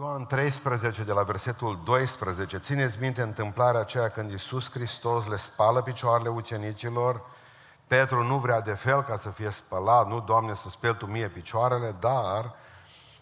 Ioan 13, de la versetul 12, țineți minte întâmplarea aceea când Iisus Hristos le spală picioarele ucenicilor, Petru nu vrea de fel ca să fie spălat, nu, Doamne, să speli Tu mie picioarele, dar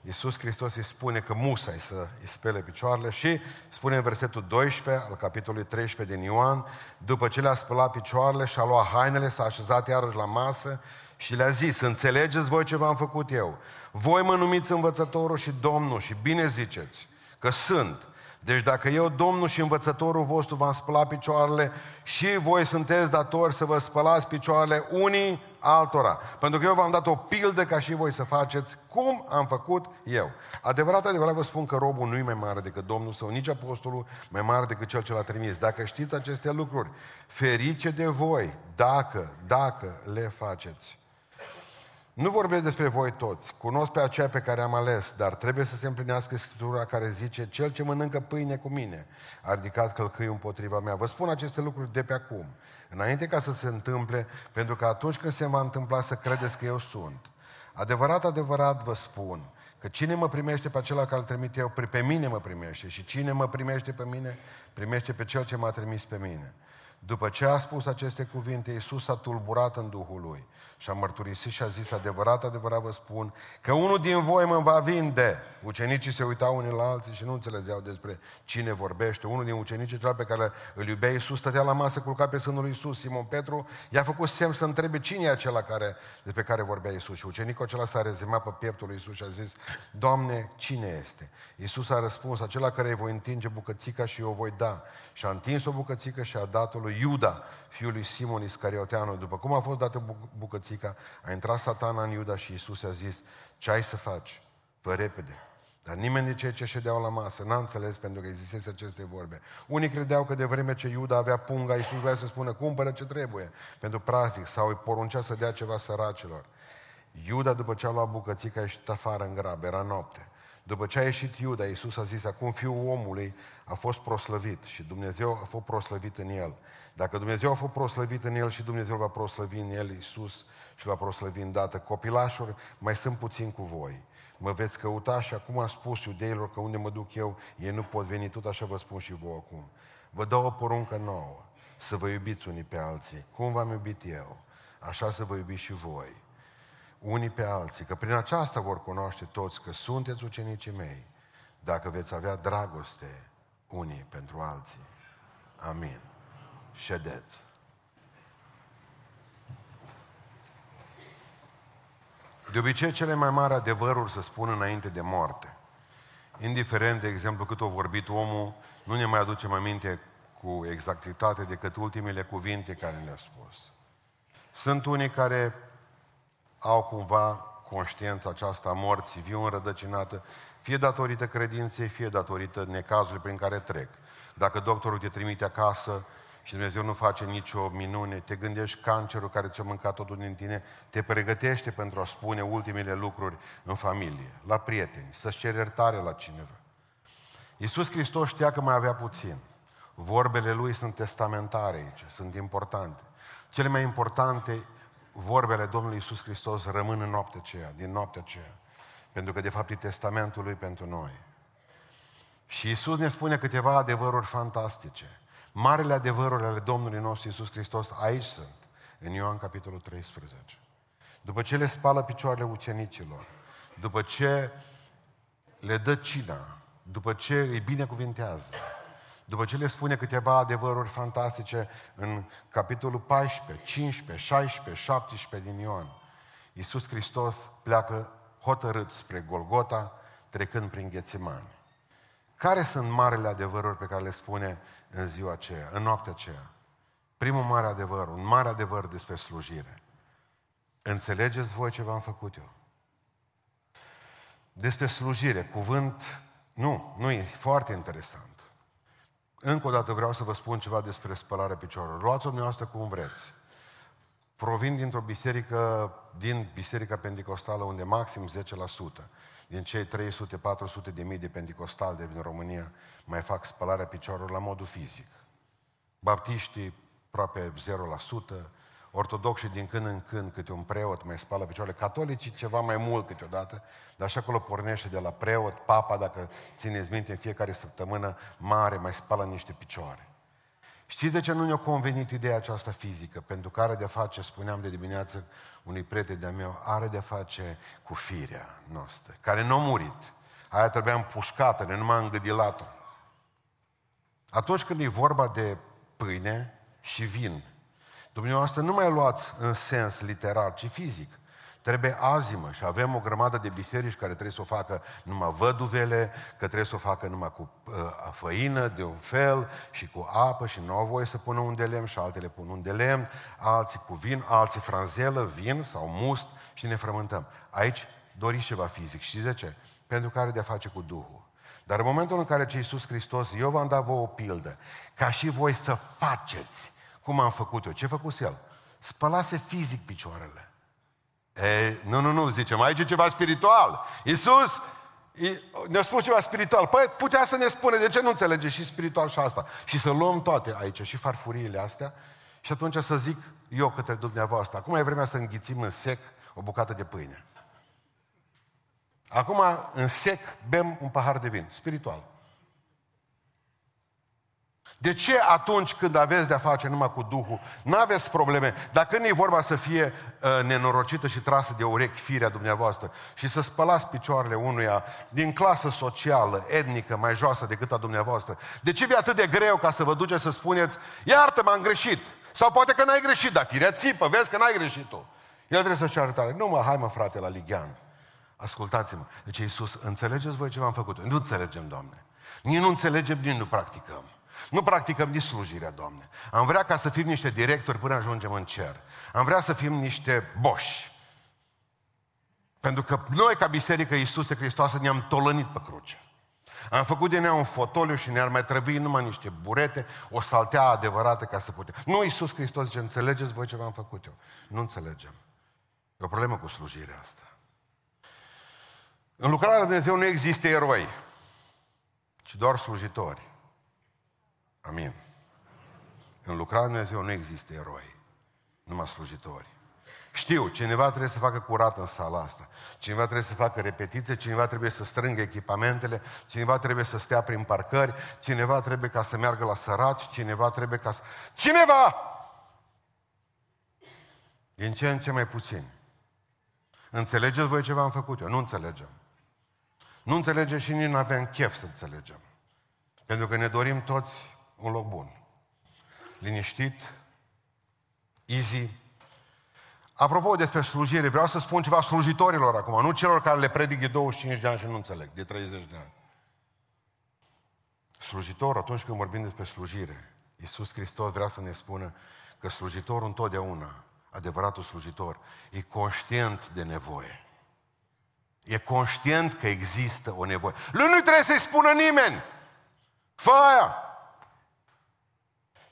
Iisus Hristos îi spune că musai să îi spele picioarele și spune în versetul 12 al capitolului 13 din Ioan, după ce le-a spălat picioarele și a luat hainele, s-a așezat iarăși la masă și le-a zis, înțelegeți voi ce v-am făcut eu? Voi mă numiți învățătorul și Domnul și bine ziceți că sunt. Deci dacă eu, Domnul și învățătorul vostru, v-am spălat picioarele și voi sunteți datori să vă spălați picioarele unii altora. Pentru că eu v-am dat o pildă ca și voi să faceți cum am făcut eu. Adevărat, adevărat vă spun că robul nu e mai mare decât Domnul sau nici apostolul mai mare decât cel ce l-a trimis. Dacă știți aceste lucruri, ferice de voi dacă, dacă le faceți. Nu vorbesc despre voi toți, cunosc pe aceea pe care am ales, dar trebuie să se împlinească Scriptura care zice, cel ce mănâncă pâine cu mine a ridicat călcâiul împotriva mea. Vă spun aceste lucruri de pe acum, înainte ca să se întâmple, pentru că atunci când se va întâmpla să credeți că eu sunt. Adevărat, adevărat vă spun, că cine mă primește pe acela care îl trimit eu, pe mine mă primește și cine mă primește pe mine, primește pe cel ce m-a trimis pe mine. După ce a spus aceste cuvinte, Iisus a tulburat în Duhul lui și a mărturisit și a zis, adevărat, adevărat vă spun, că unul din voi mă va vinde. Ucenicii se uitau unii la alții și nu înțelegeau despre cine vorbește. Unul din ucenicii, cel pe care îl iubea Iisus, stătea la masă culcat pe sânul lui Iisus. Simon Petru i-a făcut semn să întrebe cine e acela care, despre care vorbea Iisus. Și ucenicul acela s-a rezemat pe pieptul lui Iisus și a zis, Doamne, cine este? Iisus a răspuns, acela care îi voi întinge bucățica și eu o voi da. Și a întins o bucățică și a dat-o lui Iuda, fiul lui Simon Iscarioteanu. După cum a fost dată bucățica, a intrat satana în Iuda și Iisus a zis, ce ai să faci? Fă repede. Dar nimeni de cei ce ședeau la masă n-a înțeles pentru că existese aceste vorbe. Unii credeau că de vreme ce Iuda avea punga, Iisus vrea să spună cumpără ce trebuie pentru practic sau îi poruncea să dea ceva săracilor. Iuda, după ce a luat bucățica, a ieșit afară în grab, era noapte. După ce a ieșit Iuda, Iisus a zis, acum fiul omului a fost proslăvit și Dumnezeu a fost proslăvit în el. Dacă Dumnezeu a fost proslăvit în el și Dumnezeu va proslăvi în el Iisus și va proslăvi îndată. Copilașuri, mai sunt puțin cu voi. Mă veți căuta și acum am spus iudeilor că unde mă duc eu, ei nu pot veni, tot așa vă spun și vouă acum. Vă dau o poruncă nouă, să vă iubiți unii pe alții. Cum v-am iubit eu, așa să vă iubiți și voi unii pe alții, că prin aceasta vor cunoaște toți că sunteți ucenicii mei, dacă veți avea dragoste unii pentru alții. Amin. Ședeți. De obicei, cele mai mari adevăruri se spun înainte de moarte. Indiferent, de exemplu, cât o vorbit omul, nu ne mai aducem aminte cu exactitate decât ultimele cuvinte care le-a spus. Sunt unii care au cumva conștiința aceasta a morții viu înrădăcinată, fie datorită credinței, fie datorită necazului prin care trec. Dacă doctorul te trimite acasă și Dumnezeu nu face nicio minune, te gândești cancerul care ți-a mâncat totul din tine, te pregătește pentru a spune ultimele lucruri în familie, la prieteni, să-ți ceri iertare la cineva. Iisus Hristos știa că mai avea puțin. Vorbele lui sunt testamentare aici, sunt importante. Cele mai importante vorbele Domnului Isus Hristos rămân în noaptea aceea, din noaptea aceea. Pentru că, de fapt, e testamentul Lui pentru noi. Și Isus ne spune câteva adevăruri fantastice. Marele adevăruri ale Domnului nostru Isus Hristos aici sunt, în Ioan capitolul 13. După ce le spală picioarele ucenicilor, după ce le dă cina, după ce îi binecuvintează, după ce le spune câteva adevăruri fantastice în capitolul 14, 15, 16, 17 din Ioan, Iisus Hristos pleacă hotărât spre Golgota, trecând prin Ghețimani. Care sunt marele adevăruri pe care le spune în ziua aceea, în noaptea aceea? Primul mare adevăr, un mare adevăr despre slujire. Înțelegeți voi ce v-am făcut eu? Despre slujire, cuvânt, nu, nu e foarte interesant. Încă o dată vreau să vă spun ceva despre spălarea picioarelor. Luați-o dumneavoastră cum vreți. Provin dintr-o biserică, din Biserica Pentecostală, unde maxim 10% din cei 300-400 de mii de pentecostali de din România mai fac spălarea picioarelor la modul fizic. Baptiștii aproape 0%, ortodoxi din când în când câte un preot mai spală picioarele, catolicii ceva mai mult câteodată, dar și acolo pornește de la preot, papa, dacă țineți minte, în fiecare săptămână mare mai spală niște picioare. Știți de ce nu ne-a convenit ideea aceasta fizică? Pentru că are de face, spuneam de dimineață unui prieten de-a meu, are de face cu firea noastră, care nu a murit. Aia trebuia împușcată, ne numai îngădilat-o. Atunci când e vorba de pâine și vin, dumneavoastră nu mai luați în sens literal, ci fizic. Trebuie azimă și avem o grămadă de biserici care trebuie să o facă numai văduvele, că trebuie să o facă numai cu uh, făină de un fel și cu apă și nu au voie să pună un de lemn și altele pun un de lemn, alții cu vin, alții franzelă, vin sau must și ne frământăm. Aici doriți ceva fizic. Știți de ce? Pentru că are de-a face cu Duhul. Dar în momentul în care ce Iisus Hristos, eu v-am dat vouă o pildă, ca și voi să faceți cum am făcut eu. Ce a făcut El? Spălase fizic picioarele. E, nu, nu, nu, zicem, aici e ceva spiritual. Iisus ne-a spus ceva spiritual. Păi putea să ne spune, de ce nu înțelege și spiritual și asta? Și să luăm toate aici, și farfuriile astea, și atunci să zic eu către dumneavoastră, acum e vremea să înghițim în sec o bucată de pâine. Acum, în sec, bem un pahar de vin, spiritual. De ce atunci când aveți de-a face numai cu Duhul, nu aveți probleme? Dacă nu e vorba să fie uh, nenorocită și trasă de urechi firea dumneavoastră și să spălați picioarele unuia din clasă socială, etnică, mai joasă decât a dumneavoastră, de ce e atât de greu ca să vă duceți să spuneți, iartă m-am greșit? Sau poate că n-ai greșit, dar firea țipă, vezi că n-ai greșit tu. El trebuie să-și arătare. Nu mă, hai mă frate la Ligian. Ascultați-mă. Deci Iisus, înțelegeți voi ce v-am făcut? Nu înțelegem, Doamne. Nici nu înțelegem, nici nu practicăm. Nu practicăm nici slujirea, Doamne. Am vrea ca să fim niște directori până ajungem în cer. Am vrea să fim niște boși. Pentru că noi, ca Biserică Iisuse Hristoasă, ne-am tolănit pe cruce. Am făcut din ea un fotoliu și ne-ar mai trebui numai niște burete, o saltea adevărată ca să putem. Nu Iisus Hristos zice, înțelegeți voi ce v-am făcut eu. Nu înțelegem. E o problemă cu slujirea asta. În lucrarea lui Dumnezeu nu există eroi, ci doar slujitori. Amin. În lucrarea lui Dumnezeu nu există eroi, numai slujitori. Știu, cineva trebuie să facă curat în sala asta, cineva trebuie să facă repetiție, cineva trebuie să strângă echipamentele, cineva trebuie să stea prin parcări, cineva trebuie ca să meargă la săraci, cineva trebuie ca să... Cineva! Din ce în ce mai puțin. Înțelegeți voi ce v-am făcut eu? Nu înțelegem. Nu înțelegem și nici nu avem chef să înțelegem. Pentru că ne dorim toți un loc bun. Liniștit, easy. Apropo despre slujire, vreau să spun ceva slujitorilor acum, nu celor care le predic de 25 de ani și nu înțeleg, de 30 de ani. Slujitor, atunci când vorbim despre slujire, Iisus Hristos vrea să ne spună că slujitorul întotdeauna, adevăratul slujitor, e conștient de nevoie. E conștient că există o nevoie. Lui nu trebuie să-i spună nimeni. Fă aia!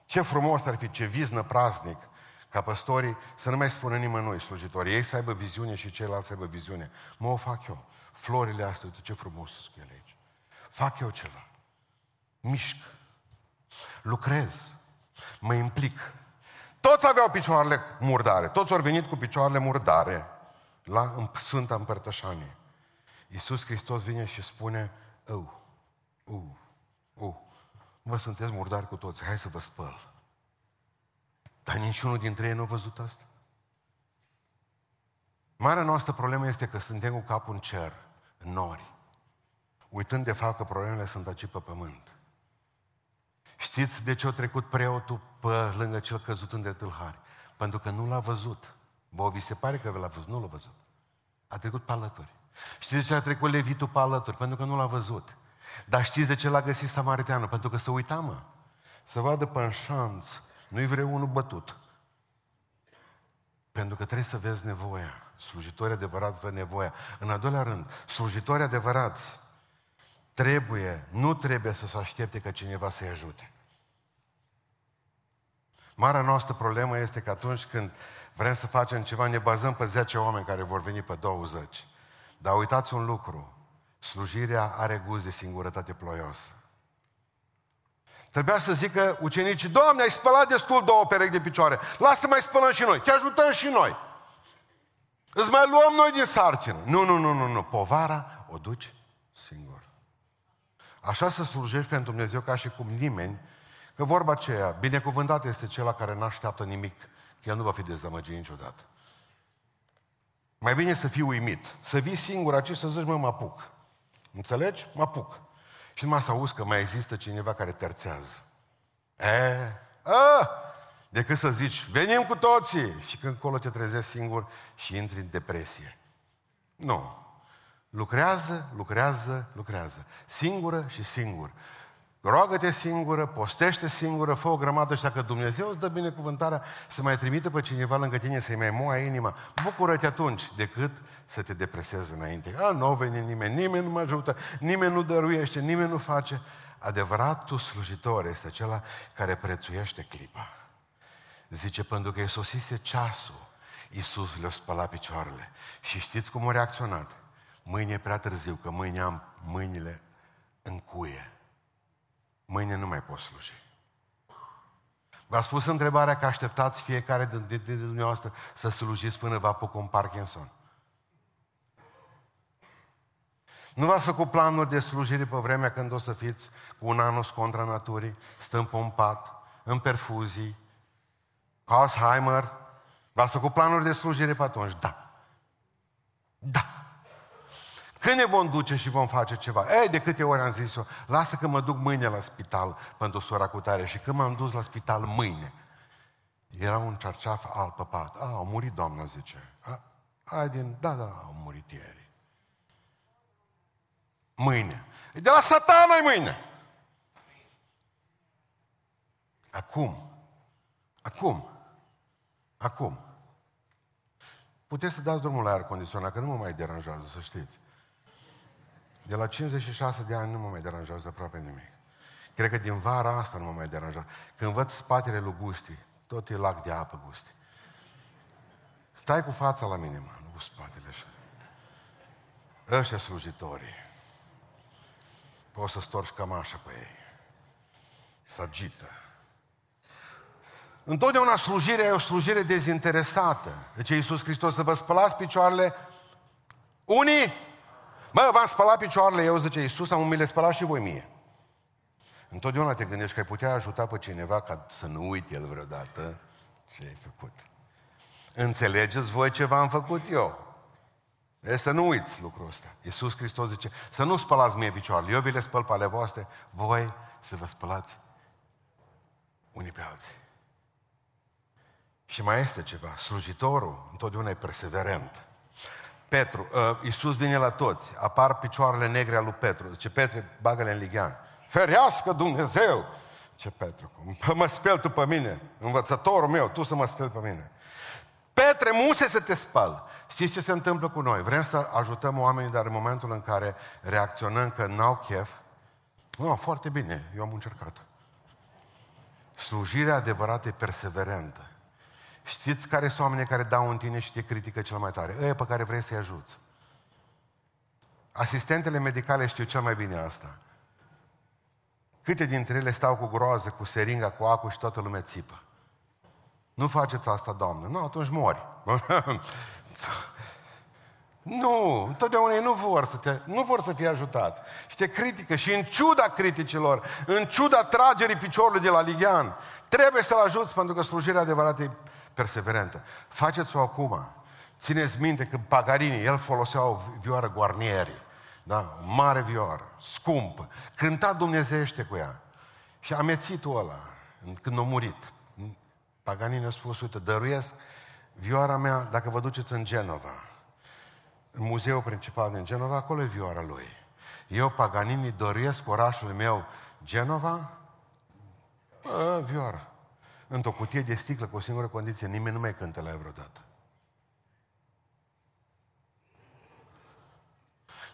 Ce frumos ar fi, ce viznă praznic ca păstorii să nu mai spună nimănui slujitorii. Ei să aibă viziune și ceilalți să aibă viziune. Mă o fac eu. Florile astea, uite ce frumos sunt cu ele aici. Fac eu ceva. Mișc. Lucrez. Mă implic. Toți aveau picioarele murdare. Toți au venit cu picioarele murdare la Sfânta Împărtășanie. Iisus Hristos vine și spune, eu, u, u, vă sunteți murdari cu toți, hai să vă spăl. Dar niciunul dintre ei nu a văzut asta. Marea noastră problemă este că suntem cu capul în cer, în nori, uitând de fapt că problemele sunt aici pe pământ. Știți de ce a trecut preotul pe lângă cel căzut în detâlhari? Pentru că nu l-a văzut. Bă, vi se pare că l-a văzut? Nu l-a văzut. A trecut pe alături. Știți de ce a trecut levitul pe alături? Pentru că nu l-a văzut. Dar știți de ce l-a găsit samariteanul? Pentru că se uita, mă. Să vadă pe șanț. Nu-i vreau unul bătut. Pentru că trebuie să vezi nevoia. Slujitori adevărați văd nevoia. În al doilea rând, slujitori adevărați trebuie, nu trebuie să se aștepte ca cineva să-i ajute. Marea noastră problemă este că atunci când vrem să facem ceva, ne bazăm pe 10 oameni care vor veni pe 20. Dar uitați un lucru, slujirea are gust de singurătate ploioasă. Trebuia să zică ucenicii, Doamne, ai spălat destul două perechi de picioare, lasă mai spălăm și noi, te ajutăm și noi. Îți mai luăm noi din sarcină. Nu, nu, nu, nu, nu, povara o duci singur. Așa să slujești pentru Dumnezeu ca și cum nimeni, că vorba aceea, binecuvântat este cel care nu așteaptă nimic, că el nu va fi dezamăgit niciodată. Mai bine să fii uimit, să vii singur aici să zici, mă, mă apuc. Înțelegi? Mă apuc. Și numai să auzi că mai există cineva care terțează. E, a, decât să zici, venim cu toții și când încolo te trezești singur și intri în depresie. Nu. Lucrează, lucrează, lucrează. Singură și singur. Roagă-te singură, postește singură, fă o grămadă și dacă Dumnezeu îți dă binecuvântarea să mai trimite pe cineva lângă tine să-i mai moa inima, bucură-te atunci decât să te depresezi înainte. A, nu vine nimeni, nimeni nu mă ajută, nimeni nu dăruiește, nimeni nu face. Adevăratul slujitor este acela care prețuiește clipa. Zice, pentru că e sosise ceasul, Iisus le-a spălat picioarele. Și știți cum a reacționat? Mâine e prea târziu, că mâine am mâinile în cuie. Mâine nu mai pot sluji. V-ați spus întrebarea că așteptați fiecare dintre dumneavoastră să slujiți până vă apucă un Parkinson. Nu v-ați făcut planuri de slujire pe vremea când o să fiți cu un anus contra naturii, stăm pe un pat, în perfuzii, Alzheimer? V-ați făcut planuri de slujire pe atunci? Da. Da. Când ne vom duce și vom face ceva? Ei, de câte ori am zis-o, lasă că mă duc mâine la spital pentru sora cu tare. Și când m-am dus la spital mâine, era un cerceaf al pe pat. A, a murit doamna, zice. A, ai din... Da, da, a murit ieri. Mâine. E de la satana mâine. Acum. Acum. Acum. Puteți să dați drumul la aer condiționat, că nu mă mai deranjează, să știți. De la 56 de ani nu mă mai deranjează aproape nimic. Cred că din vara asta nu mă mai deranjează. Când văd spatele lui Gusti, tot e lac de apă, Gusti. Stai cu fața la mine, mă, nu cu spatele așa. Ăștia slujitorii. Poți să storci cămașa pe ei. Să agită. Întotdeauna slujirea e o slujire dezinteresată. Deci Iisus Hristos să vă spălați picioarele unii Mă, v-am spălat picioarele, eu, zice Iisus, am mi le spălat și voi mie. Întotdeauna te gândești că ai putea ajuta pe cineva ca să nu uite el vreodată ce ai făcut. Înțelegeți voi ce v-am făcut eu? E să nu uiți lucrul ăsta. Iisus Hristos zice, să nu spălați mie picioarele, eu vi le spăl pe ale voastre, voi să vă spălați unii pe alții. Și mai este ceva, slujitorul întotdeauna e perseverent. Petru, uh, Iisus vine la toți, apar picioarele negre al lui Petru. Ce Petre, bagă-le în lighean. Ferească Dumnezeu! Ce Petru, mă speli tu pe mine, învățătorul meu, tu să mă speli pe mine. Petre, muse să te spăl. Știți ce se întâmplă cu noi? Vrem să ajutăm oamenii, dar în momentul în care reacționăm că n-au chef, nu, foarte bine, eu am încercat. Slujirea adevărată e perseverentă. Știți care sunt oamenii care dau în tine și te critică cel mai tare? Ăia pe care vrei să-i ajuți. Asistentele medicale știu cel mai bine asta. Câte dintre ele stau cu groază, cu seringa, cu acu și toată lumea țipă. Nu faceți asta, Doamne. Nu, atunci mori. nu, întotdeauna ei nu vor să te, nu vor să fie ajutați. Și te critică și în ciuda criticilor, în ciuda tragerii piciorului de la ligian, trebuie să-l ajuți pentru că slujirea adevărată e perseverentă. Faceți-o acum. Țineți minte că Pagarini, el folosea o vioară Guarnieri. Da? Mare vioară, scumpă. Cânta dumnezeiește cu ea. Și amețitul ăla, când a murit, Paganini a spus, uite, dăruiesc vioara mea dacă vă duceți în Genova. În muzeul principal din Genova, acolo e vioara lui. Eu, Paganini, dăruiesc orașul meu Genova, a, vioara într-o cutie de sticlă cu o singură condiție, nimeni nu mai cântă la ea vreodată.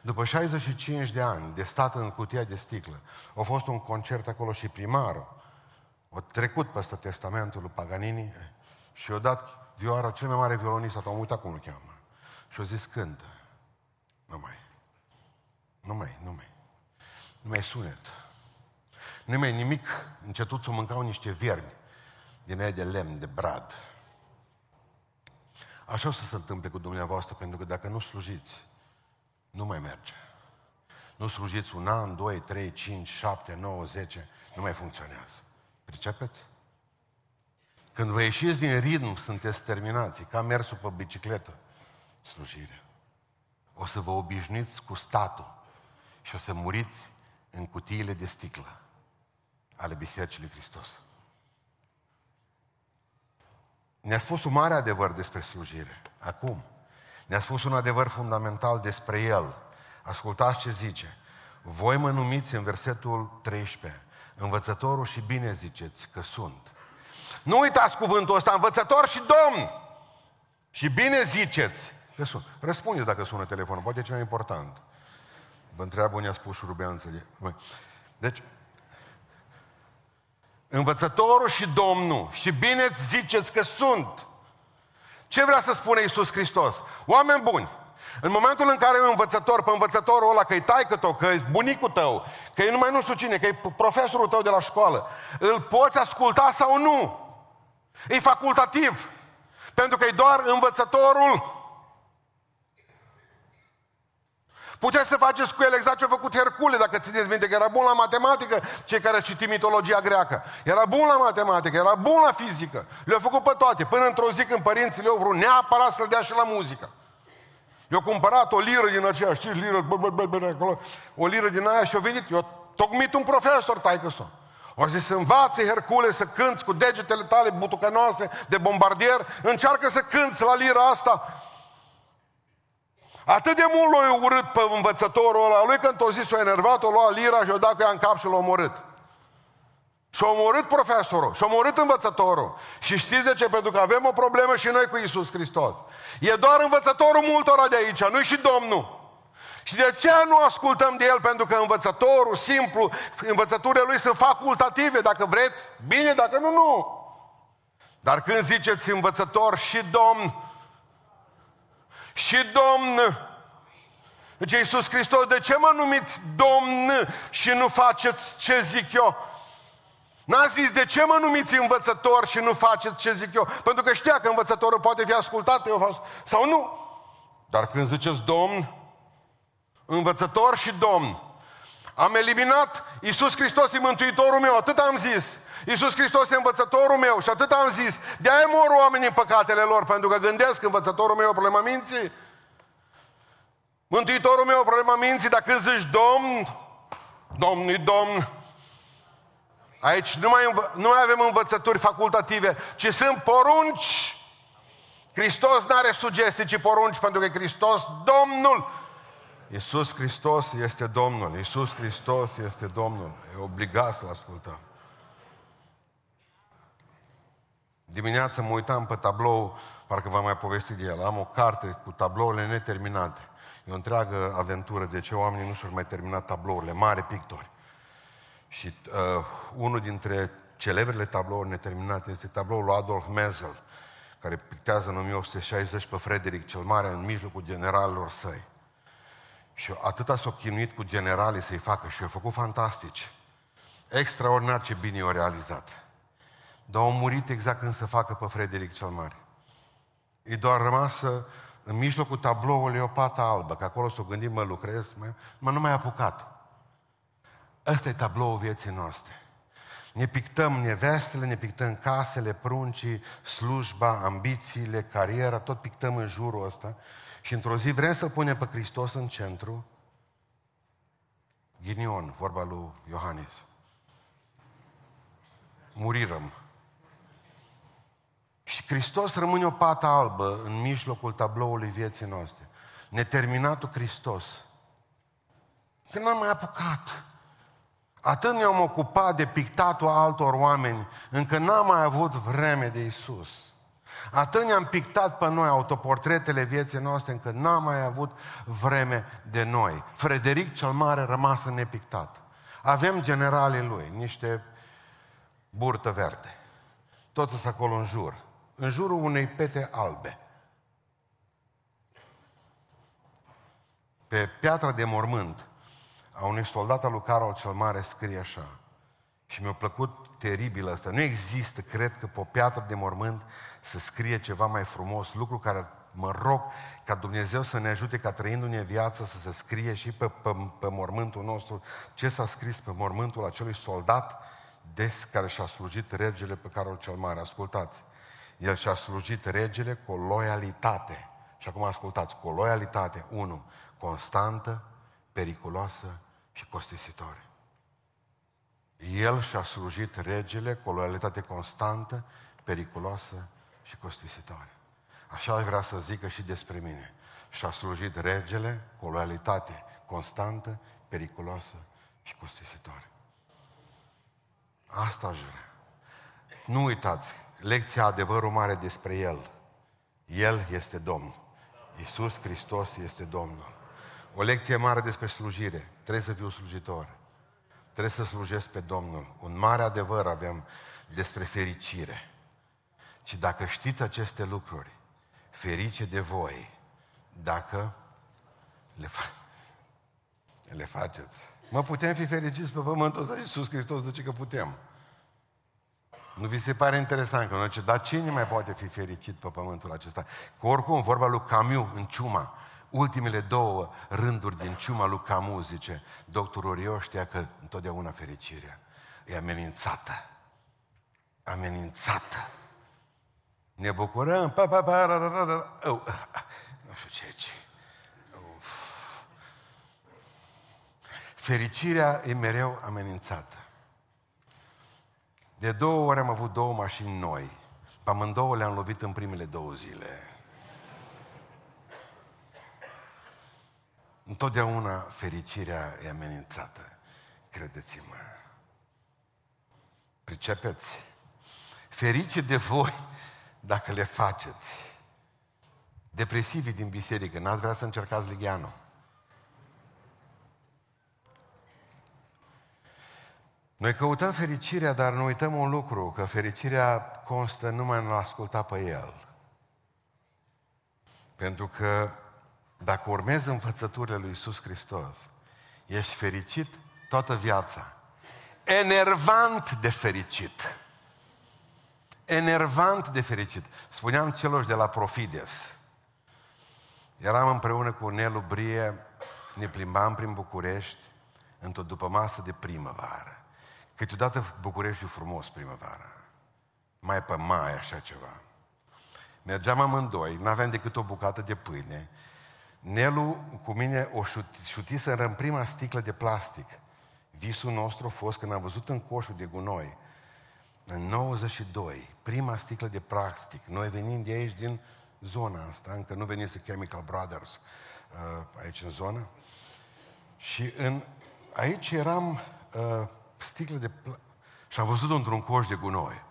După 65 de ani de stat în cutia de sticlă, a fost un concert acolo și primarul a trecut peste testamentul lui Paganini și a dat vioara cel mai mare violonist, am uitat cum îl cheamă. Și a zis, cântă. Nu mai. Nu mai, nu mai. Nu mai sunet. Nu mai nimic, încetuți să mâncau niște viermi din aia de lemn, de brad. Așa o să se întâmple cu dumneavoastră, pentru că dacă nu slujiți, nu mai merge. Nu slujiți un an, doi, trei, cinci, șapte, nouă, zece, nu mai funcționează. Pricepeți? Când vă ieșiți din ritm, sunteți terminați, ca mersul pe bicicletă, slujire. O să vă obișnuiți cu statul și o să muriți în cutiile de sticlă ale Bisericii lui Hristos. Ne-a spus un mare adevăr despre slujire. Acum, ne-a spus un adevăr fundamental despre El. Ascultați ce zice. Voi mă numiți în versetul 13, învățătorul și bine ziceți că sunt. Nu uitați cuvântul ăsta, învățător și domn. Și bine ziceți că sunt. Răspunde dacă sună telefonul, poate e ceva important. Vă întreabă unde a spus șurubeanță. Deci, învățătorul și Domnul și bine ziceți că sunt. Ce vrea să spune Iisus Hristos? Oameni buni, în momentul în care e un învățător, pe învățătorul ăla, că e taică tău, că e bunicul tău, că e numai nu știu cine, că e profesorul tău de la școală, îl poți asculta sau nu? E facultativ. Pentru că e doar învățătorul. Puteți să faceți cu el exact ce a făcut Hercule, dacă țineți minte că era bun la matematică, cei care citim mitologia greacă. Era bun la matematică, era bun la fizică. Le-a făcut pe toate, până într-o zi când părinții le-au vrut neapărat să-l dea și la muzică. Eu cumpărat o liră din aceea, știți, liră, bă, bă, bă, bă, acolo, o liră din aia și a venit, eu tocmit un profesor, taică -so. O zis, învață Hercule să cânți cu degetele tale butucănoase de bombardier, încearcă să cânți la lira asta. Atât de mult l-a urât pe învățătorul ăla lui, când o zis, o enervat, o lua lira și o dat cu ea în cap și l-a omorât. Și-a omorât profesorul, și-a omorât învățătorul. Și știți de ce? Pentru că avem o problemă și noi cu Isus Hristos. E doar învățătorul multora de aici, nu și Domnul. Și de ce nu ascultăm de el? Pentru că învățătorul simplu, învățăturile lui sunt facultative, dacă vreți, bine, dacă nu, nu. Dar când ziceți învățător și domn, și domn, deci Iisus Hristos, de ce mă numiți domn și nu faceți ce zic eu? N-a zis, de ce mă numiți învățător și nu faceți ce zic eu? Pentru că știa că învățătorul poate fi ascultat eu sau nu. Dar când ziceți domn, învățător și domn, am eliminat Iisus Hristos e Mântuitorul meu, atât am zis. Iisus Hristos e învățătorul meu și atât am zis. De-aia mor oamenii în păcatele lor, pentru că gândesc că învățătorul meu e o problemă minții. Mântuitorul meu e o problemă minții, dacă când zici Domn, Domnul Domn, Aici nu mai, nu mai avem învățături facultative, ci sunt porunci. Hristos nu are sugestii, ci porunci, pentru că Hristos, Domnul, Iisus Hristos este Domnul. Iisus Hristos este Domnul. E obligat să-L ascultăm. Dimineața mă uitam pe tablou, parcă v-am mai povestit de el. Am o carte cu tablourile neterminate. E o întreagă aventură de ce oamenii nu și-au mai terminat tablourile, mari pictori. Și uh, unul dintre celebrele tablouri neterminate este tabloul lui Adolf Menzel, care pictează în 1860 pe Frederic cel Mare în mijlocul generalilor săi. Și atâta s-a chinuit cu generalii să-i facă și i-au făcut fantastici. Extraordinar ce bine i-au realizat. Dar au murit exact când să facă pe Frederic cel Mare. E doar rămasă în mijlocul tabloului o pată albă, că acolo s-o gândit, mă lucrez, mă, mă nu mai apucat. Ăsta e tabloul vieții noastre. Ne pictăm nevestele, ne pictăm casele, pruncii, slujba, ambițiile, cariera, tot pictăm în jurul ăsta. Și într-o zi vrem să-L punem pe Hristos în centru. Ghinion, vorba lui Iohannis. Murirăm. Și Hristos rămâne o pată albă în mijlocul tabloului vieții noastre. Neterminatul Hristos. Că n-am mai apucat. Atât ne-am ocupat de pictatul altor oameni, încă n-am mai avut vreme de Isus. Atât ne-am pictat pe noi autoportretele vieții noastre, încă n-am mai avut vreme de noi. Frederic cel Mare rămas nepictat. Avem generalii lui, niște burtă verde. Toți sunt acolo în jur. În jurul unei pete albe. Pe piatra de mormânt a unui soldat al lui Carol cel Mare scrie așa. Și mi-a plăcut teribil asta. Nu există, cred că, pe o piatră de mormânt să scrie ceva mai frumos, lucru care mă rog ca Dumnezeu să ne ajute ca trăindu-ne viața să se scrie și pe, pe, pe mormântul nostru ce s-a scris pe mormântul acelui soldat des care și-a slujit regele pe care cel mare. Ascultați, el și-a slujit regele cu o loialitate. Și acum ascultați, cu o loialitate, unu, constantă, periculoasă și costisitoare. El și-a slujit regele cu o loialitate constantă, periculoasă și costisitoare. Așa aș vrea să zică și despre mine. Și-a slujit regele cu o loialitate constantă, periculoasă și costisitoare. Asta aș vrea. Nu uitați, lecția adevărul mare despre El. El este Domn. Iisus Hristos este Domnul. O lecție mare despre slujire. Trebuie să fiu slujitor. Trebuie să slujesc pe Domnul. Un mare adevăr avem despre fericire. Și dacă știți aceste lucruri, ferice de voi, dacă le, fa- le faceți. Mă putem fi fericiți pe pământul ăsta? Iisus Hristos zice că putem. Nu vi se pare interesant că nu zice, dar cine mai poate fi fericit pe pământul acesta? Că oricum, vorba lui Camus în Ciuma, ultimele două rânduri din Ciuma lui Camus, zice, doctorul Rio știa că întotdeauna fericirea e amenințată. Amenințată. Ne bucurăm, pa, pa, pa, ra, ra, ra, ra. Oh, nu știu ce, ce. Fericirea e mereu amenințată. De două ori am avut două mașini noi. Pe amândouă le-am lovit în primele două zile. Întotdeauna fericirea e amenințată, credeți-mă. Pricepeți? Ferice de voi dacă le faceți. Depresivii din biserică, n-ați vrea să încercați ligheanul. Noi căutăm fericirea, dar nu uităm un lucru, că fericirea constă numai în a asculta pe El. Pentru că dacă urmezi învățăturile lui Iisus Hristos, ești fericit toată viața. Enervant de fericit. Enervant de fericit. Spuneam celor de la Profides. Eram împreună cu Nelu Brie, ne plimbam prin București, într-o după masă de primăvară. Câteodată București e frumos primăvara. Mai pe mai, așa ceva. Mergeam amândoi, n-aveam decât o bucată de pâine. Nelu cu mine o șutisă în prima sticlă de plastic. Visul nostru a fost când am văzut în coșul de gunoi, în 92, prima sticlă de plastic. Noi venim de aici, din zona asta, încă nu venise Chemical Brothers uh, aici în zonă. Și în, aici eram uh, sticle de... Pl- și am văzut într-un coș de gunoi.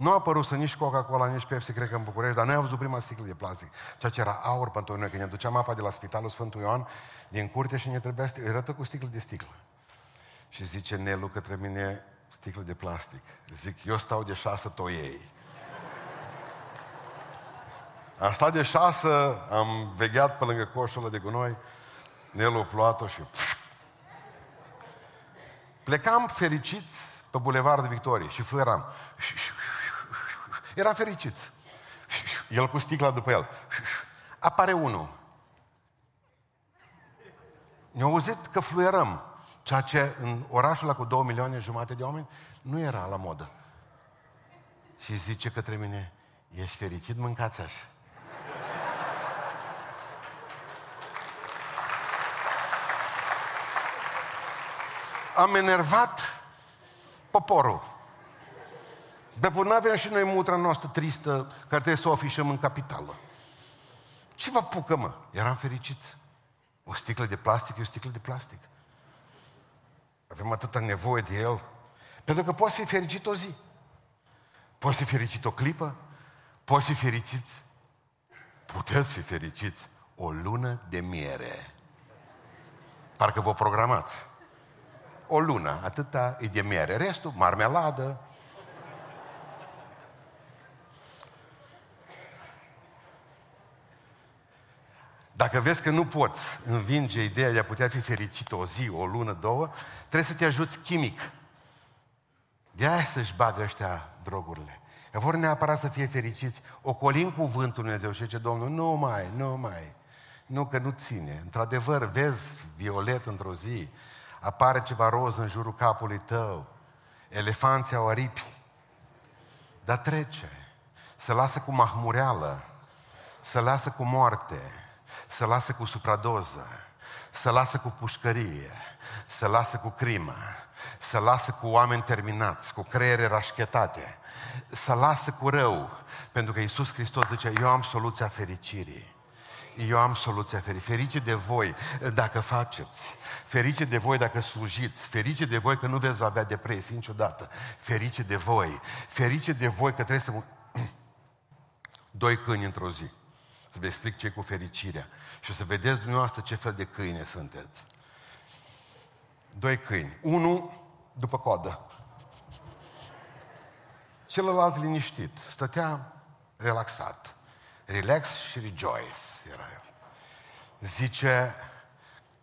Nu a apărut să nici Coca-Cola, nici Pepsi, cred că în București, dar noi am văzut prima sticlă de plastic. Ceea ce era aur pentru noi, când ne duceam apa de la Spitalul Sfântul Ioan din curte și ne trebuia, era tot cu sticlă de sticlă. Și zice Nelu către mine, sticlă de plastic. Zic, eu stau de șasă toiei. Am stat de șasă, am vegheat pe lângă coșul ăla de gunoi, Nelu a pluat-o și Plecam fericiți pe Bulevardul Victoriei și fluieram. Eram fericiți. El cu sticla după el. Apare unul. Ne-a auzit că fluierăm, ceea ce în orașul ăla cu două milioane jumate de oameni nu era la modă. Și zice către mine, ești fericit, mâncați așa. am enervat poporul. De până avem și noi mutra noastră tristă, care trebuie să o afișăm în capitală. Ce vă apucă, mă? Eram fericiți. O sticlă de plastic e o sticlă de plastic. Avem atâta nevoie de el. Pentru că poți fi fericit o zi. Poți fi fericit o clipă. Poți fi fericiți. Puteți fi fericiți o lună de miere. Parcă vă programați o lună, atâta e de miere. Restul, marmeladă. Dacă vezi că nu poți învinge ideea de a putea fi fericit o zi, o lună, două, trebuie să te ajuți chimic. De aia să-și bagă ăștia drogurile. Vor neapărat să fie fericiți. Ocolim cuvântul Dumnezeu și zice Domnul, nu mai, nu mai. Nu, că nu ține. Într-adevăr, vezi violet într-o zi, apare ceva roz în jurul capului tău, elefanții au aripi, dar trece. Se lasă cu mahmureală, se lasă cu moarte, se lasă cu supradoză, se lasă cu pușcărie, se lasă cu crimă, se lasă cu oameni terminați, cu creiere rașchetate, se lasă cu rău, pentru că Iisus Hristos zice, eu am soluția fericirii. Eu am soluția fericirii. Ferice de voi dacă faceți. Ferice de voi dacă slujiți. Ferice de voi că nu veți avea depresie niciodată. Ferice de voi. Ferice de voi că trebuie să... Doi câini într-o zi. Să vă explic ce cu fericirea. Și o să vedeți dumneavoastră ce fel de câine sunteți. Doi câini. Unul după coadă. Celălalt liniștit. Stătea relaxat. Relax și rejoice era el. Zice,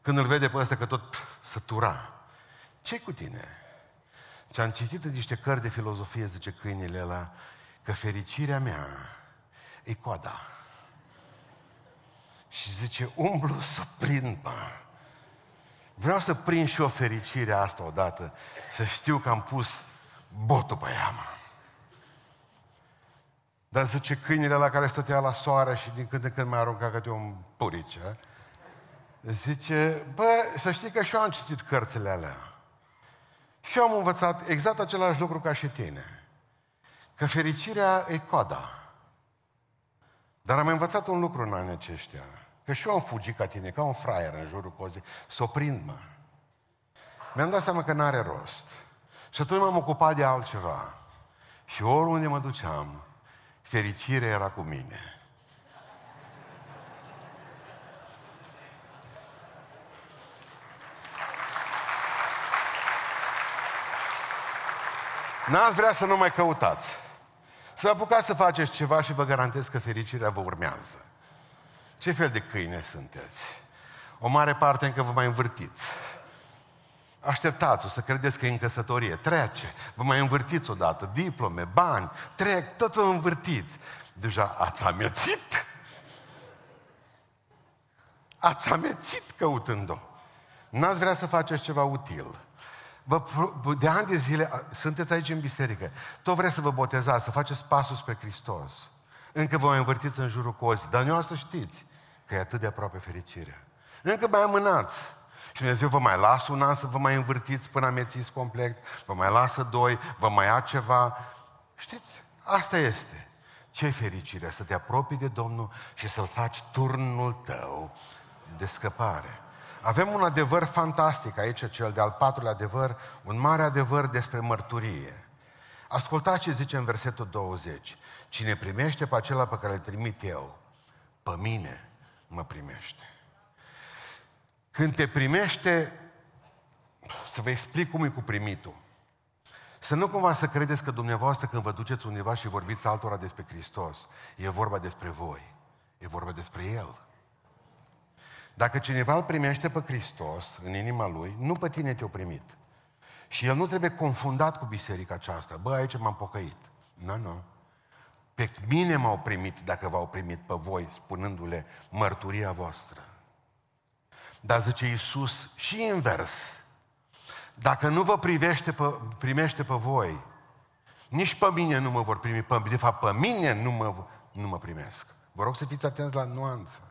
când îl vede pe ăsta că tot sătura, ce cu tine? Ce am citit în niște cărți de filozofie, zice câinile la că fericirea mea e coada. Și zice, umblu să prind, mă. Vreau să prind și o fericire asta odată, să știu că am pus botul pe ea, mă. Dar zice câinile la care stătea la soare și din când în când mai arunca câte un purice, zice, bă, să știi că și eu am citit cărțile alea. Și eu am învățat exact același lucru ca și tine. Că fericirea e coada. Dar am învățat un lucru în anii aceștia. Că și eu am fugit ca tine, ca un fraier în jurul cozii, să o prind, mă. Mi-am dat seama că n-are rost. Și atunci m-am ocupat de altceva. Și oriunde mă duceam, fericirea era cu mine. N-ați vrea să nu mai căutați. Să apucați să faceți ceva și vă garantez că fericirea vă urmează. Ce fel de câine sunteți? O mare parte încă vă mai învârtiți. Așteptați-o să credeți că e în căsătorie. Trece. Vă mai învârtiți odată. Diplome, bani, trec, tot vă învârtiți. Deja ați amețit. Ați amețit căutând-o. N-ați vrea să faceți ceva util. Vă, de ani de zile sunteți aici în biserică. Tot vreți să vă botezați, să faceți pasul spre Hristos. Încă vă mai învârtiți în jurul cozii. Dar nu o să știți că e atât de aproape fericirea. Încă mai amânați. Și Dumnezeu vă mai lasă un an să vă mai învârtiți până amețiți complet, vă mai lasă doi, vă mai ia ceva. Știți? Asta este. Ce fericire să te apropii de Domnul și să-L faci turnul tău de scăpare. Avem un adevăr fantastic aici, cel de-al patrulea adevăr, un mare adevăr despre mărturie. Ascultați ce zice în versetul 20. Cine primește pe acela pe care îl trimit eu, pe mine mă primește. Când te primește, să vă explic cum e cu primitul. Să nu cumva să credeți că dumneavoastră când vă duceți undeva și vorbiți altora despre Hristos, e vorba despre voi, e vorba despre El. Dacă cineva îl primește pe Hristos în inima lui, nu pe tine te-o primit. Și el nu trebuie confundat cu biserica aceasta. Bă, aici m-am pocăit. Nu, nu. Pe mine m-au primit dacă v-au primit pe voi, spunându-le mărturia voastră. Dar zice Iisus și invers. Dacă nu vă privește pe, primește pe voi, nici pe mine nu mă vor primi. Pe, de fapt, pe mine nu mă, nu mă primesc. Vă rog să fiți atenți la nuanță.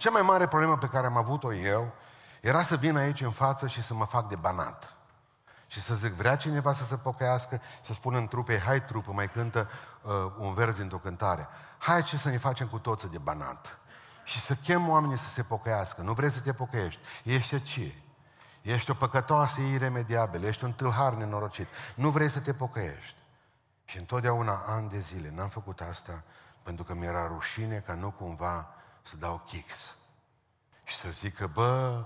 Cea mai mare problemă pe care am avut-o eu era să vin aici în față și să mă fac de banat. Și să zic, vrea cineva să se pocăiască, să spună în trupe, hai trupă, mai cântă uh, un vers dintr-o cântare. Hai ce să ne facem cu toții de banat. Și să chem oamenii să se pocăiască. Nu vrei să te pocăiești. Ești ce? Ești o păcătoasă iremediabilă, ești un tâlhar nenorocit. Nu vrei să te pocăiești. Și întotdeauna, ani de zile, n-am făcut asta pentru că mi-era rușine ca nu cumva să dau kicks. Și să zic că, bă,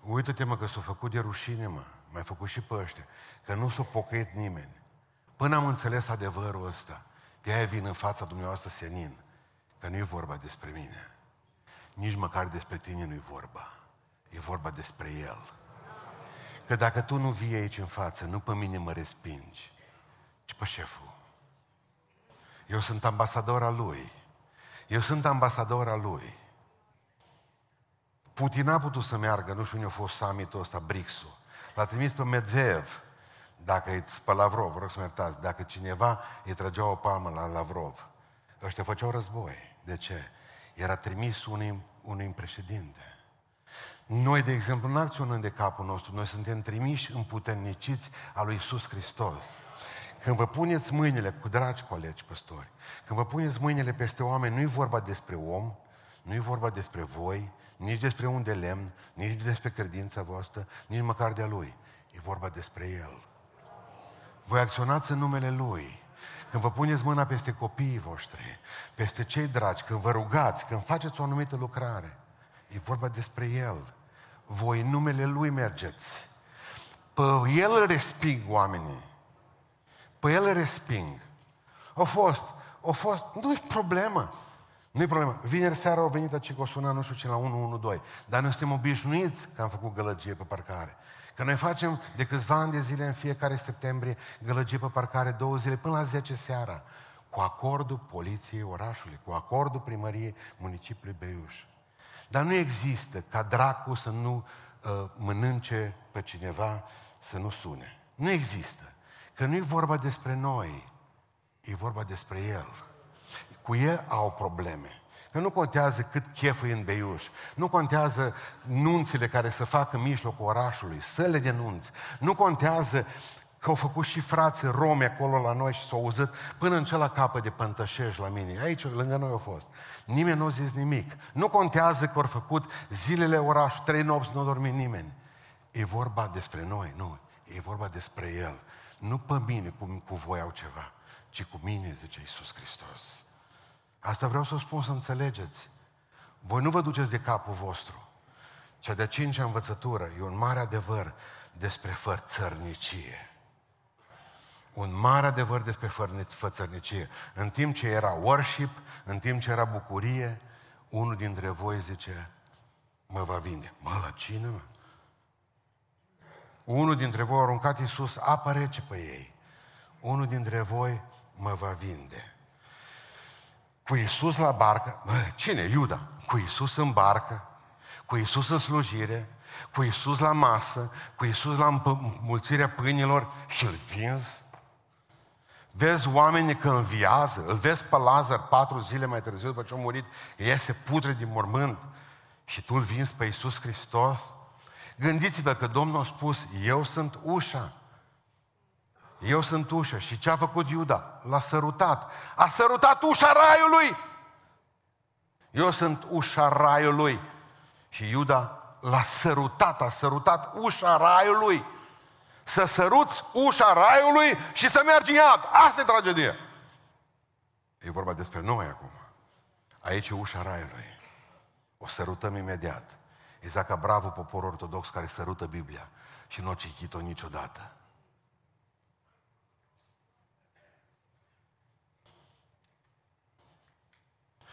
uită-te mă că s-a făcut de rușine, mă mai făcut și pe ăștia, că nu s-a pocăit nimeni. Până am înțeles adevărul ăsta, de aia vin în fața dumneavoastră senin, că nu e vorba despre mine. Nici măcar despre tine nu e vorba. E vorba despre El. că dacă tu nu vii aici în față, nu pe mine mă respingi, ci pe șeful. Eu sunt ambasador al lui. Eu sunt ambasador al lui. Putin a putut să meargă, nu știu unde a fost summitul ăsta, BRICS-ul. L-a trimis pe Medvedev, dacă e pe Lavrov, vă rog să mă iertați, dacă cineva îi trăgea o palmă la Lavrov, ăștia făceau război. De ce? Era trimis unui, unui președinte. Noi, de exemplu, nu acționăm de capul nostru, noi suntem trimiși împuterniciți a lui Iisus Hristos. Când vă puneți mâinile, cu dragi colegi păstori, când vă puneți mâinile peste oameni, nu e vorba despre om, nu e vorba despre voi, nici despre un de lemn, nici despre credința voastră, nici măcar de-a Lui. E vorba despre El. Voi acționați în numele Lui. Când vă puneți mâna peste copiii voștri, peste cei dragi, când vă rugați, când faceți o anumită lucrare, e vorba despre El. Voi în numele Lui mergeți. Pe El îl resping oamenii. Pe El îl resping. Au fost, au fost, nu e problemă. Nu e problemă. Vineri seara au venit aici cu o suna, nu știu ce, la 112. Dar noi suntem obișnuiți că am făcut gălăgie pe parcare. Că noi facem de câțiva ani de zile în fiecare septembrie gălăgie pe parcare două zile până la 10 seara. Cu acordul poliției orașului, cu acordul primăriei municipiului Beiuș. Dar nu există ca dracu să nu uh, mănânce pe cineva, să nu sune. Nu există. Că nu e vorba despre noi, e vorba despre El. Cu El au probleme. Că nu contează cât chef e în Beiuș, nu contează nunțile care se fac în mijlocul orașului, săle de nunți, nu contează că au făcut și frații romi acolo la noi și s-au auzit până în cela capă de Pântășeș la mine. Aici, lângă noi au fost. Nimeni nu a zis nimic. Nu contează că au făcut zilele oraș, trei nopți, nu a dormit nimeni. E vorba despre noi, nu. E vorba despre El. Nu pe mine cu, cu voi au ceva, ci cu mine, zice Iisus Hristos. Asta vreau să spun să înțelegeți. Voi nu vă duceți de capul vostru. Cea de-a cincea învățătură e un mare adevăr despre fărțărnicie. Un mare adevăr despre fărțărnicie. În timp ce era worship, în timp ce era bucurie, unul dintre voi zice, mă va vinde. Mă, la cine, mă? Unul dintre voi a aruncat Iisus apă rece pe ei. Unul dintre voi mă va vinde. Cu Iisus la barcă, bă, cine? Iuda. Cu Iisus în barcă, cu Iisus în slujire, cu Iisus la masă, cu Iisus la mulțirea pâinilor și îl vinzi. Vezi oamenii că înviază, îl vezi pe Lazar patru zile mai târziu după ce a murit, iese putre din mormânt și tu îl vinzi pe Iisus Hristos. Gândiți-vă că Domnul a spus, eu sunt ușa. Eu sunt ușa. Și ce a făcut Iuda? L-a sărutat. A sărutat ușa raiului. Eu sunt ușa raiului. Și Iuda l-a sărutat, a sărutat ușa raiului. Să săruți ușa raiului și să mergi în iad. Asta e tragedie. E vorba despre noi acum. Aici e ușa raiului. O sărutăm imediat. Exact ca bravo popor ortodox care sărută Biblia și nu a citit-o niciodată.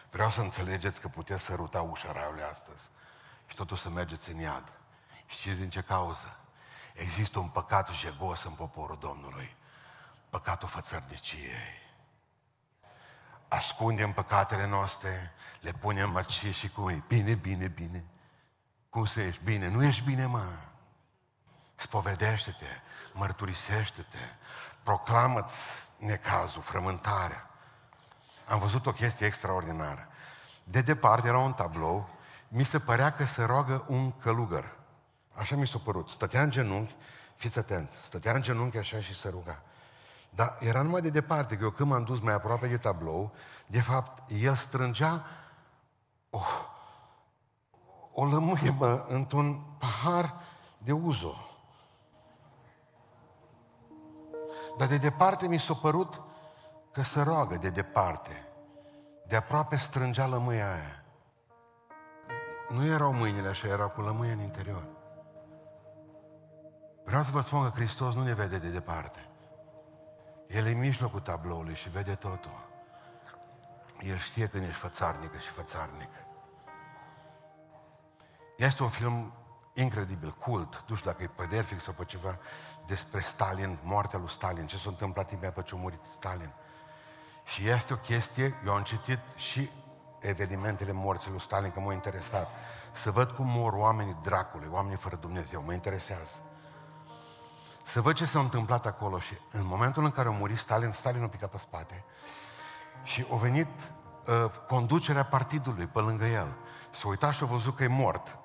Vreau să înțelegeți că puteți săruta ușa raiului astăzi și totul să mergeți în iad. Știți din ce cauză? Există un păcat jegos în poporul Domnului. Păcatul fățărniciei. Ascundem păcatele noastre, le punem mărci și cum e. Bine, bine, bine. Cum să ești bine? Nu ești bine, mă. Spovedește-te, mărturisește-te, proclamă-ți necazul, frământarea. Am văzut o chestie extraordinară. De departe era un tablou, mi se părea că se roagă un călugăr. Așa mi s-a părut. Stătea în genunchi, fiți atenți, stătea în genunchi așa și se ruga. Dar era numai de departe, că eu când m-am dus mai aproape de tablou, de fapt, el strângea o, o lămâie, bă, într-un pahar de uzo. Dar de departe mi s-a părut că se roagă de departe. De aproape strângea lămâia aia. Nu erau mâinile așa, erau cu lămâie în interior. Vreau să vă spun că Hristos nu ne vede de departe. El e în mijlocul tabloului și vede totul. El știe când ești fățarnică și fățarnic. Este un film incredibil, cult, nu știu dacă e pe Netflix sau pe ceva, despre Stalin, moartea lui Stalin, ce s-a întâmplat imediat pe ce a murit Stalin. Și este o chestie, eu am citit și evenimentele morții lui Stalin, că m-a interesat. Să văd cum mor oamenii dracului, oamenii fără Dumnezeu, mă interesează. Să văd ce s-a întâmplat acolo și în momentul în care a murit Stalin, Stalin a picat pe spate și a venit uh, conducerea partidului pe lângă el. S-a uitat și a văzut că e mort.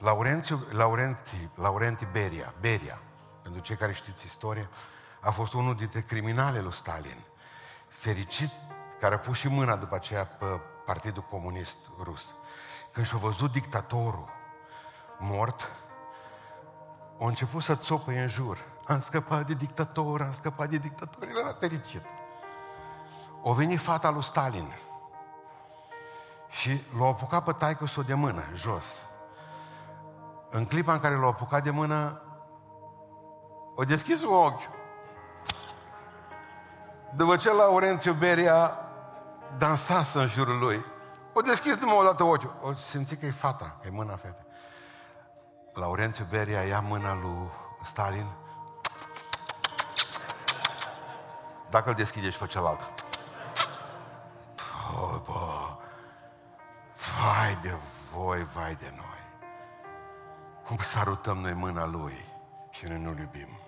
Laurențiu, Laurenti, Laurenti Beria, Beria, pentru cei care știți istoria, a fost unul dintre criminalele lui Stalin. Fericit, care a pus și mâna după aceea pe Partidul Comunist Rus. Când și-a văzut dictatorul mort, a început să țopă în jur. Am scăpat de dictator, am scăpat de dictator, el era fericit. O venit fata lui Stalin și l-a apucat pe taică de mână, jos. În clipa în care l-a apucat de mână, o deschis un ochi. După ce Laurențiu Beria dansase în jurul lui, o deschis numai o dată ochiul. O simți că e fata, că e mâna fetei. Laurențiu Beria ia mâna lui Stalin. Dacă îl deschide și pe celălalt. Oh, bă, vai de voi, vai de noi. Cum arutăm noi mâna lui și noi nu-l iubim.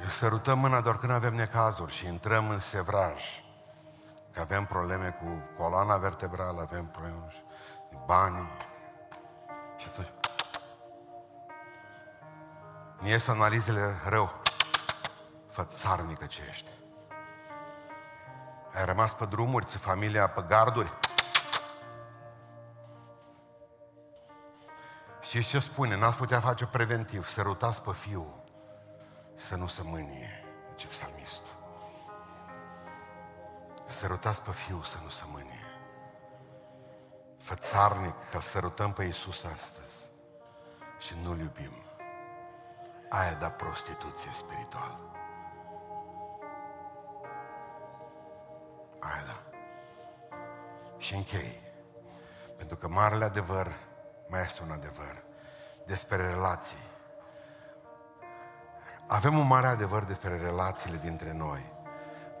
Eu sărutăm mâna doar când avem necazuri și intrăm în sevraj. Că avem probleme cu coloana vertebrală, avem probleme cu banii. Și atunci... Ne ies analizele rău. Fă țarnică ce ești. Ai rămas pe drumuri, ți familia pe garduri. Și ce spune? N-ați putea face preventiv. Sărutați pe fiul să nu se mânie, zice psalmistul. Sărutați pe fiul să nu se mânie. Fățarnic că sărutăm pe Iisus astăzi și nu-L iubim. Aia da prostituție spirituală. Aia da. Și închei. Pentru că marele adevăr mai este un adevăr despre relații. Avem un mare adevăr despre relațiile dintre noi.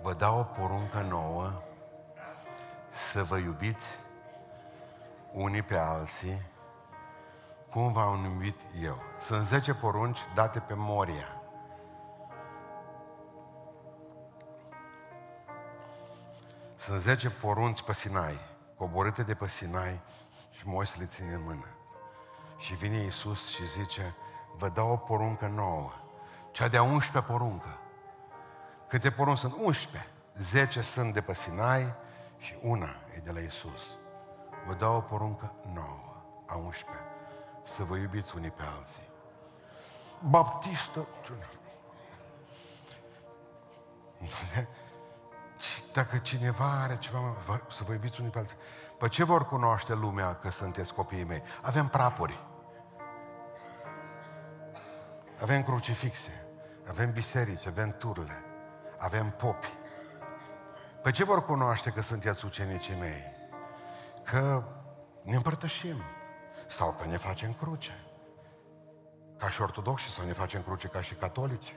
Vă dau o poruncă nouă să vă iubiți unii pe alții cum v-am iubit eu. Sunt 10 porunci date pe Moria. Sunt 10 porunci pe Sinai, coborâte de pe Sinai și Moise le ține în mână. Și vine Iisus și zice, vă dau o poruncă nouă, cea de-a 11 poruncă. Câte porunci sunt? 11. 10 sunt de pe Sinai și una e de la Iisus. Vă dau o poruncă nouă, a 11. Să vă iubiți unii pe alții. Baptistă, dacă cineva are ceva, să vă iubiți unii pe alții. Pe ce vor cunoaște lumea că sunteți copiii mei? Avem prapuri. Avem crucifixe. Avem biserici, avem turle. Avem popi. Pe ce vor cunoaște că sunteți ucenicii mei? Că ne împărtășim. Sau că ne facem cruce. Ca și ortodoxi sau ne facem cruce ca și catolici.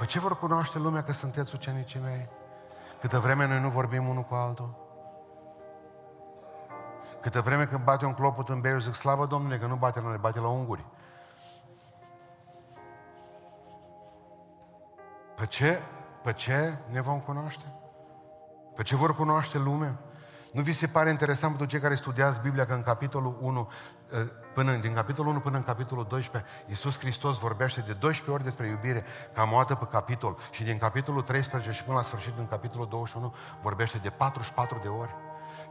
Pe ce vor cunoaște lumea că sunteți ucenicii mei? Câtă vreme noi nu vorbim unul cu altul? Câtă vreme când bate un clopot în bei, eu zic, slavă Domnule, că nu bate la noi, bate la unguri. Pe ce, pe ce ne vom cunoaște? Pe ce vor cunoaște lumea? Nu vi se pare interesant pentru cei care studiați Biblia că în capitolul 1, eh, până, din capitolul 1 până în capitolul 12, Iisus Hristos vorbește de 12 ori despre iubire, cam o dată pe capitol. Și din capitolul 13 și până la sfârșit, din capitolul 21, vorbește de 44 de ori.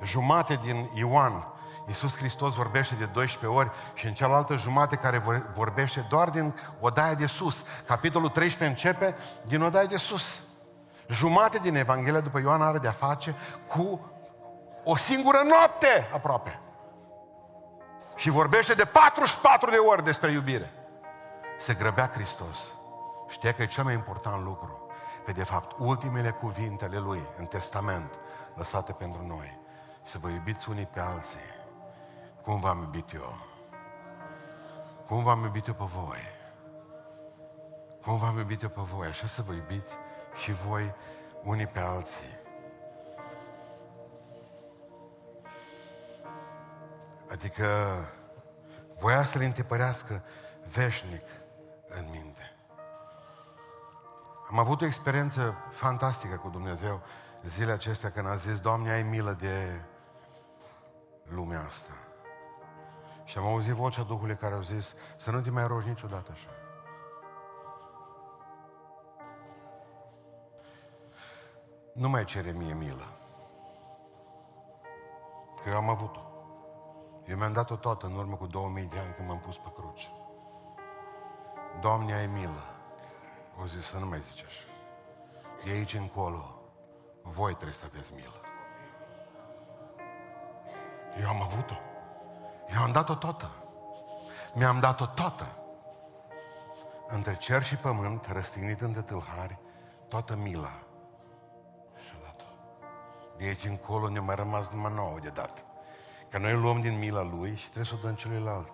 Jumate din Ioan, Iisus Hristos vorbește de 12 ori și în cealaltă jumate care vorbește doar din odaia de sus. Capitolul 13 începe din odaia de sus. Jumate din Evanghelia după Ioan are de-a face cu o singură noapte aproape. Și vorbește de 44 de ori despre iubire. Se grăbea Hristos. Știa că e cel mai important lucru. Că de fapt ultimele cuvinte ale Lui în Testament lăsate pentru noi. Să vă iubiți unii pe alții cum v-am iubit eu. Cum v-am iubit eu pe voi. Cum v-am iubit eu pe voi. Așa să vă iubiți și voi unii pe alții. Adică voia să-L întipărească veșnic în minte. Am avut o experiență fantastică cu Dumnezeu zilele acestea când a zis, Doamne, ai milă de lumea asta. Și am auzit vocea Duhului care au zis, să nu te mai rogi niciodată așa. Nu mai cere mie milă. Că eu am avut-o. Eu mi-am dat-o toată în urmă cu 2000 de ani când m-am pus pe cruce. Doamne, ai milă. O zis să nu mai zici așa. De aici încolo, voi trebuie să aveți milă. Eu am avut-o. Eu am dat-o toată. Mi-am dat-o toată. Între cer și pământ, răstignit între tâlhari, toată mila. Și-a dat-o. De aici încolo ne mai rămas numai nouă de dat. Că noi luăm din mila lui și trebuie să o dăm celuilalt.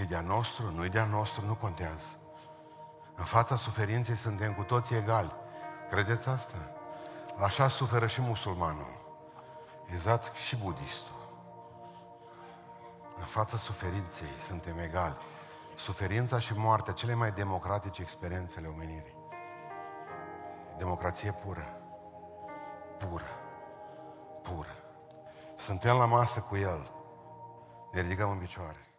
E de-a nostru, nu e de-a nostru, nu contează. În fața suferinței suntem cu toții egali. Credeți asta? Așa suferă și musulmanul. Exact și budistul. În fața suferinței suntem egali. Suferința și moartea, cele mai democratice experiențe ale omenirii. Democrație pură. Pură. Pură. Suntem la masă cu El. Ne ridicăm în picioare.